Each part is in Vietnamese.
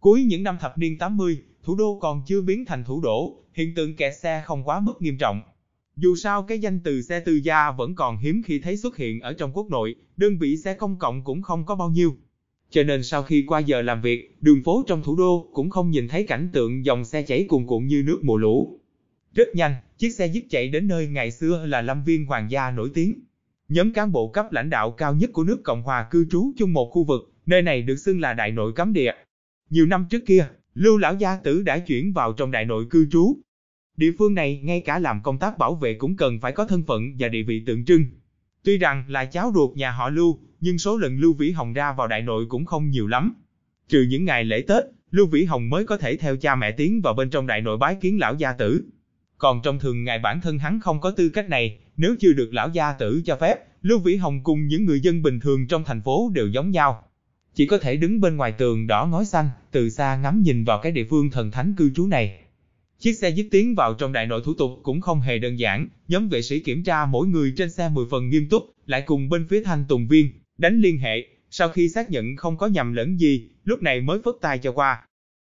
Cuối những năm thập niên 80, thủ đô còn chưa biến thành thủ đô, hiện tượng kẹt xe không quá mức nghiêm trọng. Dù sao cái danh từ xe tư gia vẫn còn hiếm khi thấy xuất hiện ở trong quốc nội, đơn vị xe công cộng cũng không có bao nhiêu. Cho nên sau khi qua giờ làm việc, đường phố trong thủ đô cũng không nhìn thấy cảnh tượng dòng xe chảy cuồn cuộn như nước mùa lũ. Rất nhanh, chiếc xe dứt chạy đến nơi ngày xưa là lâm viên hoàng gia nổi tiếng. Nhóm cán bộ cấp lãnh đạo cao nhất của nước Cộng hòa cư trú chung một khu vực, nơi này được xưng là đại nội cấm địa. Nhiều năm trước kia, Lưu lão gia tử đã chuyển vào trong đại nội cư trú. Địa phương này ngay cả làm công tác bảo vệ cũng cần phải có thân phận và địa vị tượng trưng. Tuy rằng là cháu ruột nhà họ Lưu, nhưng số lần Lưu Vĩ Hồng ra vào đại nội cũng không nhiều lắm. Trừ những ngày lễ Tết, Lưu Vĩ Hồng mới có thể theo cha mẹ tiến vào bên trong đại nội bái kiến lão gia tử. Còn trong thường ngày bản thân hắn không có tư cách này, nếu chưa được lão gia tử cho phép, Lưu Vĩ Hồng cùng những người dân bình thường trong thành phố đều giống nhau. Chỉ có thể đứng bên ngoài tường đỏ ngói xanh, từ xa ngắm nhìn vào cái địa phương thần thánh cư trú này. Chiếc xe dứt tiến vào trong đại nội thủ tục cũng không hề đơn giản, nhóm vệ sĩ kiểm tra mỗi người trên xe 10 phần nghiêm túc, lại cùng bên phía thanh tùng viên, đánh liên hệ, sau khi xác nhận không có nhầm lẫn gì, lúc này mới phất tay cho qua.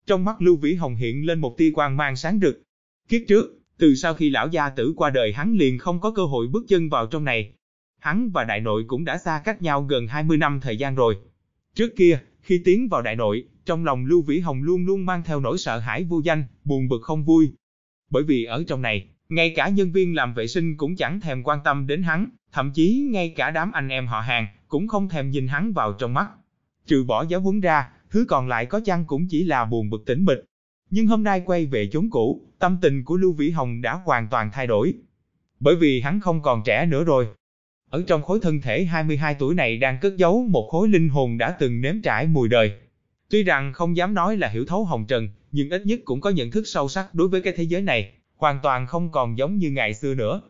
Trong mắt Lưu Vĩ Hồng hiện lên một tia quang mang sáng rực. Kiếp trước, từ sau khi lão gia tử qua đời hắn liền không có cơ hội bước chân vào trong này. Hắn và đại nội cũng đã xa cách nhau gần 20 năm thời gian rồi. Trước kia, khi tiến vào đại nội, trong lòng Lưu Vĩ Hồng luôn luôn mang theo nỗi sợ hãi vô danh, buồn bực không vui. Bởi vì ở trong này, ngay cả nhân viên làm vệ sinh cũng chẳng thèm quan tâm đến hắn, thậm chí ngay cả đám anh em họ hàng cũng không thèm nhìn hắn vào trong mắt. Trừ bỏ giáo huấn ra, thứ còn lại có chăng cũng chỉ là buồn bực tĩnh mịch. Nhưng hôm nay quay về chốn cũ, tâm tình của Lưu Vĩ Hồng đã hoàn toàn thay đổi. Bởi vì hắn không còn trẻ nữa rồi. Ở trong khối thân thể 22 tuổi này đang cất giấu một khối linh hồn đã từng nếm trải mùi đời. Tuy rằng không dám nói là hiểu thấu hồng trần, nhưng ít nhất cũng có nhận thức sâu sắc đối với cái thế giới này, hoàn toàn không còn giống như ngày xưa nữa.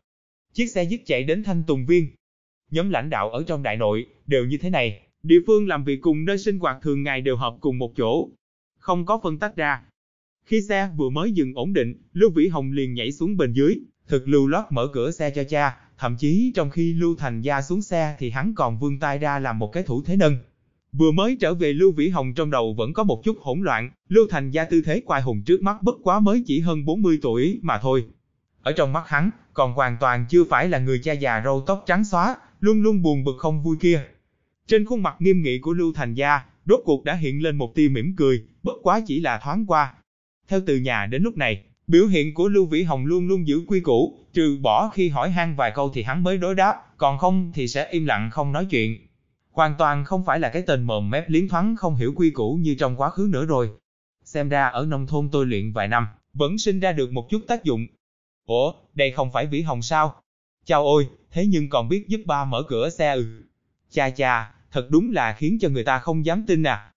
Chiếc xe dứt chạy đến Thanh Tùng Viên. Nhóm lãnh đạo ở trong đại nội đều như thế này, địa phương làm việc cùng nơi sinh hoạt thường ngày đều hợp cùng một chỗ, không có phân tách ra. Khi xe vừa mới dừng ổn định, Lưu Vĩ Hồng liền nhảy xuống bên dưới, thực lưu lót mở cửa xe cho cha, thậm chí trong khi Lưu Thành Gia xuống xe thì hắn còn vươn tay ra làm một cái thủ thế nâng. Vừa mới trở về Lưu Vĩ Hồng trong đầu vẫn có một chút hỗn loạn, Lưu Thành Gia tư thế quay hùng trước mắt bất quá mới chỉ hơn 40 tuổi mà thôi. Ở trong mắt hắn, còn hoàn toàn chưa phải là người cha già râu tóc trắng xóa, luôn luôn buồn bực không vui kia. Trên khuôn mặt nghiêm nghị của Lưu Thành Gia, rốt cuộc đã hiện lên một tia mỉm cười, bất quá chỉ là thoáng qua. Theo từ nhà đến lúc này, biểu hiện của Lưu Vĩ Hồng luôn luôn giữ quy củ, trừ bỏ khi hỏi han vài câu thì hắn mới đối đáp, còn không thì sẽ im lặng không nói chuyện. Hoàn toàn không phải là cái tên mồm mép liến thoáng không hiểu quy củ như trong quá khứ nữa rồi. Xem ra ở nông thôn tôi luyện vài năm, vẫn sinh ra được một chút tác dụng. Ủa, đây không phải Vĩ Hồng sao? Chào ôi, thế nhưng còn biết giúp ba mở cửa xe ừ. Cha cha, thật đúng là khiến cho người ta không dám tin à.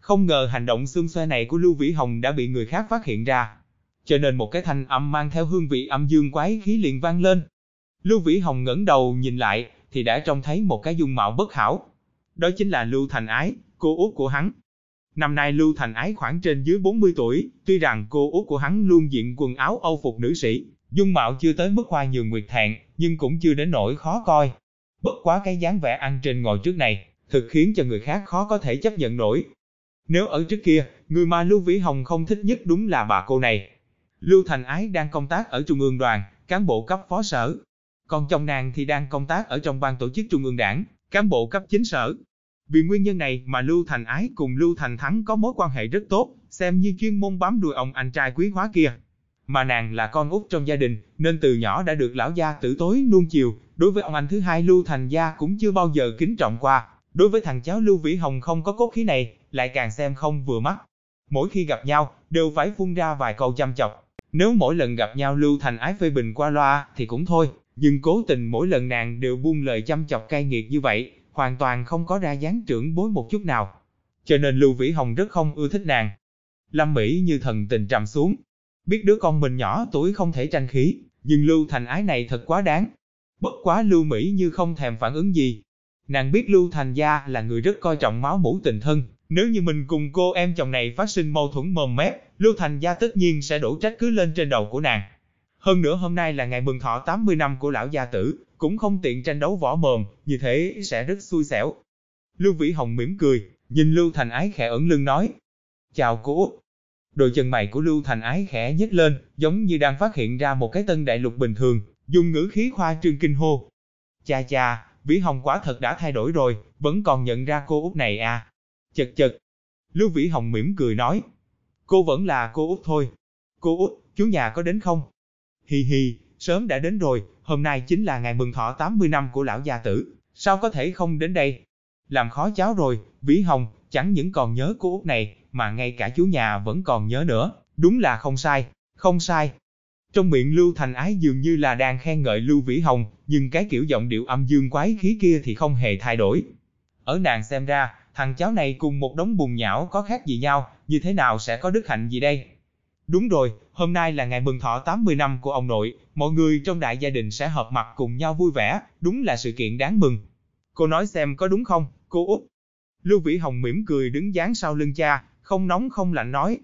Không ngờ hành động xương xoe này của Lưu Vĩ Hồng đã bị người khác phát hiện ra. Cho nên một cái thanh âm mang theo hương vị âm dương quái khí liền vang lên. Lưu Vĩ Hồng ngẩng đầu nhìn lại, thì đã trông thấy một cái dung mạo bất hảo. Đó chính là Lưu Thành Ái, cô út của hắn. Năm nay Lưu Thành Ái khoảng trên dưới 40 tuổi, tuy rằng cô út của hắn luôn diện quần áo âu phục nữ sĩ, dung mạo chưa tới mức hoa nhường nguyệt thẹn, nhưng cũng chưa đến nỗi khó coi. Bất quá cái dáng vẻ ăn trên ngồi trước này, thực khiến cho người khác khó có thể chấp nhận nổi. Nếu ở trước kia, người mà Lưu Vĩ Hồng không thích nhất đúng là bà cô này. Lưu Thành Ái đang công tác ở Trung ương đoàn, cán bộ cấp phó sở. Còn chồng nàng thì đang công tác ở trong ban tổ chức Trung ương đảng, cán bộ cấp chính sở. Vì nguyên nhân này mà Lưu Thành Ái cùng Lưu Thành Thắng có mối quan hệ rất tốt, xem như chuyên môn bám đuôi ông anh trai quý hóa kia. Mà nàng là con út trong gia đình, nên từ nhỏ đã được lão gia tử tối nuông chiều, đối với ông anh thứ hai Lưu Thành Gia cũng chưa bao giờ kính trọng qua. Đối với thằng cháu Lưu Vĩ Hồng không có cốt khí này, lại càng xem không vừa mắt. Mỗi khi gặp nhau, đều phải phun ra vài câu chăm chọc. Nếu mỗi lần gặp nhau Lưu Thành Ái phê bình qua loa thì cũng thôi, nhưng cố tình mỗi lần nàng đều buông lời chăm chọc cay nghiệt như vậy, hoàn toàn không có ra dáng trưởng bối một chút nào. Cho nên Lưu Vĩ Hồng rất không ưa thích nàng. Lâm Mỹ như thần tình trầm xuống. Biết đứa con mình nhỏ tuổi không thể tranh khí, nhưng Lưu Thành Ái này thật quá đáng. Bất quá Lưu Mỹ như không thèm phản ứng gì. Nàng biết Lưu Thành Gia là người rất coi trọng máu mủ tình thân, nếu như mình cùng cô em chồng này phát sinh mâu thuẫn mồm mép, Lưu Thành Gia tất nhiên sẽ đổ trách cứ lên trên đầu của nàng. Hơn nữa hôm nay là ngày mừng thọ 80 năm của lão gia tử, cũng không tiện tranh đấu võ mồm, như thế sẽ rất xui xẻo. Lưu Vĩ Hồng mỉm cười, nhìn Lưu Thành Ái khẽ ẩn lưng nói. Chào cô Út. Đôi chân mày của Lưu Thành Ái khẽ nhếch lên, giống như đang phát hiện ra một cái tân đại lục bình thường, dùng ngữ khí khoa trương kinh hô. Cha cha, Vĩ Hồng quả thật đã thay đổi rồi, vẫn còn nhận ra cô Út này à. Chật chật. Lưu Vĩ Hồng mỉm cười nói. Cô vẫn là cô Út thôi. Cô Út, chú nhà có đến không? Hi hi, sớm đã đến rồi, hôm nay chính là ngày mừng thọ 80 năm của lão gia tử, sao có thể không đến đây? Làm khó cháu rồi, Vĩ Hồng, chẳng những còn nhớ cô Út này, mà ngay cả chú nhà vẫn còn nhớ nữa, đúng là không sai, không sai. Trong miệng Lưu Thành Ái dường như là đang khen ngợi Lưu Vĩ Hồng, nhưng cái kiểu giọng điệu âm dương quái khí kia thì không hề thay đổi. Ở nàng xem ra, thằng cháu này cùng một đống bùn nhão có khác gì nhau, như thế nào sẽ có đức hạnh gì đây? Đúng rồi, hôm nay là ngày mừng thọ 80 năm của ông nội, mọi người trong đại gia đình sẽ hợp mặt cùng nhau vui vẻ, đúng là sự kiện đáng mừng. Cô nói xem có đúng không, cô Út? Lưu Vĩ Hồng mỉm cười đứng dán sau lưng cha, không nóng không lạnh nói.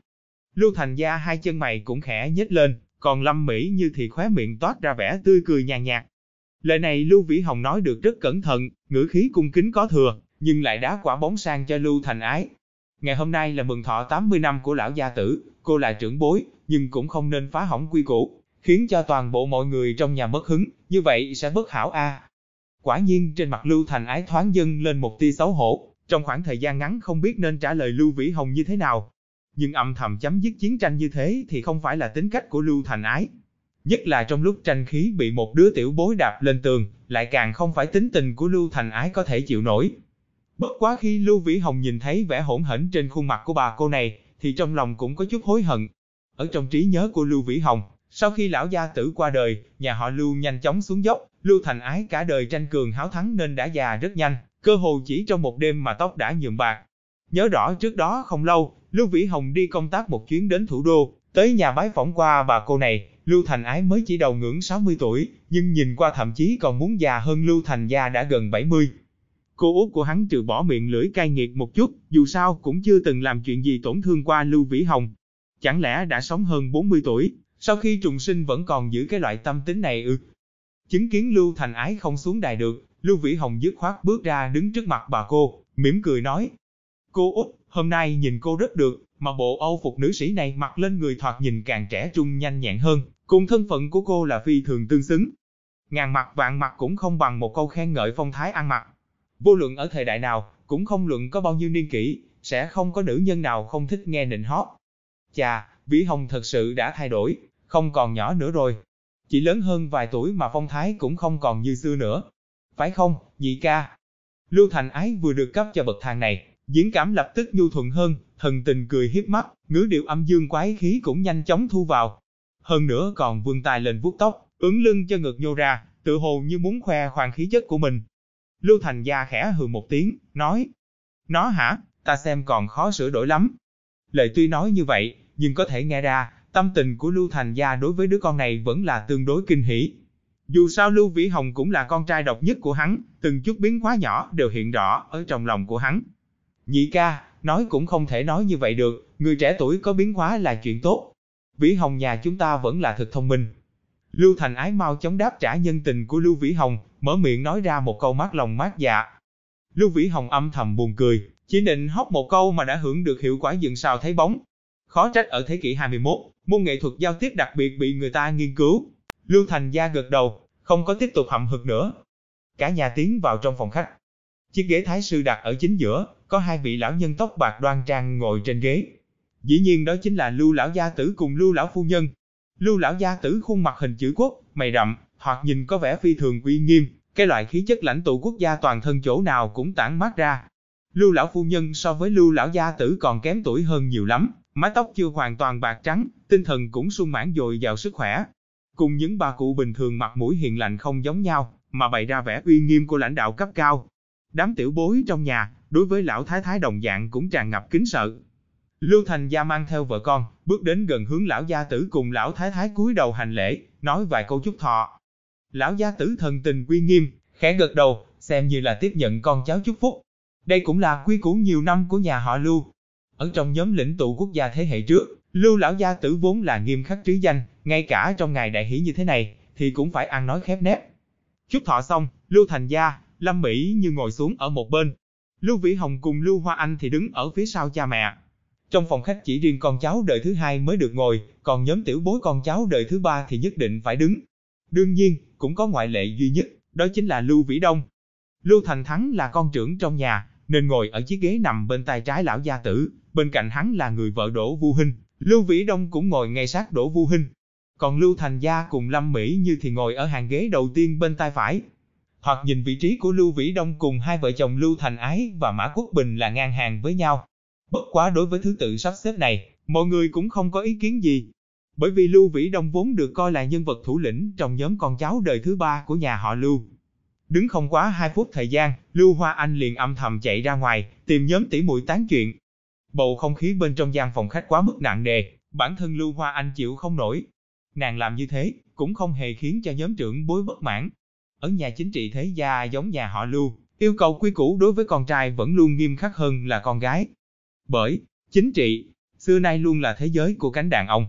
Lưu Thành Gia hai chân mày cũng khẽ nhếch lên, còn Lâm Mỹ như thì khóe miệng toát ra vẻ tươi cười nhàn nhạt. Lời này Lưu Vĩ Hồng nói được rất cẩn thận, ngữ khí cung kính có thừa, nhưng lại đá quả bóng sang cho Lưu Thành Ái. Ngày hôm nay là mừng thọ 80 năm của lão gia tử, cô là trưởng bối, nhưng cũng không nên phá hỏng quy củ, khiến cho toàn bộ mọi người trong nhà mất hứng, như vậy sẽ bất hảo a. Quả nhiên trên mặt Lưu Thành Ái thoáng dâng lên một tia xấu hổ, trong khoảng thời gian ngắn không biết nên trả lời Lưu Vĩ Hồng như thế nào. Nhưng âm thầm chấm dứt chiến tranh như thế thì không phải là tính cách của Lưu Thành Ái. Nhất là trong lúc tranh khí bị một đứa tiểu bối đạp lên tường, lại càng không phải tính tình của Lưu Thành Ái có thể chịu nổi. Bất quá khi Lưu Vĩ Hồng nhìn thấy vẻ hỗn hển trên khuôn mặt của bà cô này, thì trong lòng cũng có chút hối hận. Ở trong trí nhớ của Lưu Vĩ Hồng, sau khi lão gia tử qua đời, nhà họ Lưu nhanh chóng xuống dốc, Lưu Thành Ái cả đời tranh cường háo thắng nên đã già rất nhanh, cơ hồ chỉ trong một đêm mà tóc đã nhuộm bạc. Nhớ rõ trước đó không lâu, Lưu Vĩ Hồng đi công tác một chuyến đến thủ đô, tới nhà bái phỏng qua bà cô này, Lưu Thành Ái mới chỉ đầu ngưỡng 60 tuổi, nhưng nhìn qua thậm chí còn muốn già hơn Lưu Thành Gia đã gần 70. Cô út của hắn trừ bỏ miệng lưỡi cay nghiệt một chút, dù sao cũng chưa từng làm chuyện gì tổn thương qua Lưu Vĩ Hồng. Chẳng lẽ đã sống hơn 40 tuổi, sau khi trùng sinh vẫn còn giữ cái loại tâm tính này ư? Chứng kiến Lưu Thành Ái không xuống đài được, Lưu Vĩ Hồng dứt khoát bước ra đứng trước mặt bà cô, mỉm cười nói. Cô út, hôm nay nhìn cô rất được, mà bộ âu phục nữ sĩ này mặc lên người thoạt nhìn càng trẻ trung nhanh nhẹn hơn, cùng thân phận của cô là phi thường tương xứng. Ngàn mặt vạn mặt cũng không bằng một câu khen ngợi phong thái ăn mặc. Vô luận ở thời đại nào, cũng không luận có bao nhiêu niên kỷ, sẽ không có nữ nhân nào không thích nghe nịnh hót. Chà, Vĩ Hồng thật sự đã thay đổi, không còn nhỏ nữa rồi. Chỉ lớn hơn vài tuổi mà phong thái cũng không còn như xưa nữa. Phải không, nhị ca? Lưu Thành Ái vừa được cấp cho bậc thang này, diễn cảm lập tức nhu thuận hơn, thần tình cười hiếp mắt, ngữ điệu âm dương quái khí cũng nhanh chóng thu vào. Hơn nữa còn vươn tay lên vuốt tóc, ứng lưng cho ngực nhô ra, tự hồ như muốn khoe khoang khí chất của mình. Lưu Thành Gia khẽ hừ một tiếng, nói, Nó hả, ta xem còn khó sửa đổi lắm. Lời tuy nói như vậy, nhưng có thể nghe ra, tâm tình của Lưu Thành Gia đối với đứa con này vẫn là tương đối kinh hỉ. Dù sao Lưu Vĩ Hồng cũng là con trai độc nhất của hắn, từng chút biến hóa nhỏ đều hiện rõ ở trong lòng của hắn. Nhị ca, nói cũng không thể nói như vậy được, người trẻ tuổi có biến hóa là chuyện tốt. Vĩ Hồng nhà chúng ta vẫn là thật thông minh. Lưu Thành Ái mau chống đáp trả nhân tình của Lưu Vĩ Hồng, mở miệng nói ra một câu mát lòng mát dạ. Lưu Vĩ Hồng âm thầm buồn cười, chỉ định hóc một câu mà đã hưởng được hiệu quả dựng sao thấy bóng. Khó trách ở thế kỷ 21, môn nghệ thuật giao tiếp đặc biệt bị người ta nghiên cứu. Lưu Thành Gia gật đầu, không có tiếp tục hậm hực nữa. Cả nhà tiến vào trong phòng khách. Chiếc ghế thái sư đặt ở chính giữa, có hai vị lão nhân tóc bạc đoan trang ngồi trên ghế. Dĩ nhiên đó chính là Lưu lão gia tử cùng Lưu lão phu nhân. Lưu lão gia tử khuôn mặt hình chữ quốc, mày rậm, hoặc nhìn có vẻ phi thường uy nghiêm, cái loại khí chất lãnh tụ quốc gia toàn thân chỗ nào cũng tản mát ra. Lưu lão phu nhân so với Lưu lão gia tử còn kém tuổi hơn nhiều lắm, mái tóc chưa hoàn toàn bạc trắng, tinh thần cũng sung mãn dồi dào sức khỏe. Cùng những bà cụ bình thường mặt mũi hiền lành không giống nhau, mà bày ra vẻ uy nghiêm của lãnh đạo cấp cao. Đám tiểu bối trong nhà, đối với lão thái thái đồng dạng cũng tràn ngập kính sợ. Lưu Thành Gia mang theo vợ con, bước đến gần hướng lão gia tử cùng lão thái thái cúi đầu hành lễ, nói vài câu chúc thọ. Lão gia tử thần tình quy nghiêm, khẽ gật đầu, xem như là tiếp nhận con cháu chúc phúc. Đây cũng là quy củ nhiều năm của nhà họ Lưu. Ở trong nhóm lĩnh tụ quốc gia thế hệ trước, Lưu lão gia tử vốn là nghiêm khắc trí danh, ngay cả trong ngày đại hỷ như thế này, thì cũng phải ăn nói khép nép. Chúc thọ xong, Lưu Thành Gia, Lâm Mỹ như ngồi xuống ở một bên. Lưu Vĩ Hồng cùng Lưu Hoa Anh thì đứng ở phía sau cha mẹ. Trong phòng khách chỉ riêng con cháu đời thứ hai mới được ngồi, còn nhóm tiểu bối con cháu đời thứ ba thì nhất định phải đứng. Đương nhiên, cũng có ngoại lệ duy nhất, đó chính là Lưu Vĩ Đông. Lưu Thành Thắng là con trưởng trong nhà, nên ngồi ở chiếc ghế nằm bên tay trái lão gia tử, bên cạnh hắn là người vợ Đỗ Vu Hinh, Lưu Vĩ Đông cũng ngồi ngay sát Đỗ Vu Hinh. Còn Lưu Thành Gia cùng Lâm Mỹ Như thì ngồi ở hàng ghế đầu tiên bên tay phải. Hoặc nhìn vị trí của Lưu Vĩ Đông cùng hai vợ chồng Lưu Thành Ái và Mã Quốc Bình là ngang hàng với nhau. Bất quá đối với thứ tự sắp xếp này, mọi người cũng không có ý kiến gì. Bởi vì Lưu Vĩ Đông vốn được coi là nhân vật thủ lĩnh trong nhóm con cháu đời thứ ba của nhà họ Lưu. Đứng không quá 2 phút thời gian, Lưu Hoa Anh liền âm thầm chạy ra ngoài, tìm nhóm tỷ muội tán chuyện. Bầu không khí bên trong gian phòng khách quá mức nặng nề, bản thân Lưu Hoa Anh chịu không nổi. Nàng làm như thế, cũng không hề khiến cho nhóm trưởng bối bất mãn. Ở nhà chính trị thế gia giống nhà họ Lưu, yêu cầu quy củ đối với con trai vẫn luôn nghiêm khắc hơn là con gái. Bởi, chính trị, xưa nay luôn là thế giới của cánh đàn ông,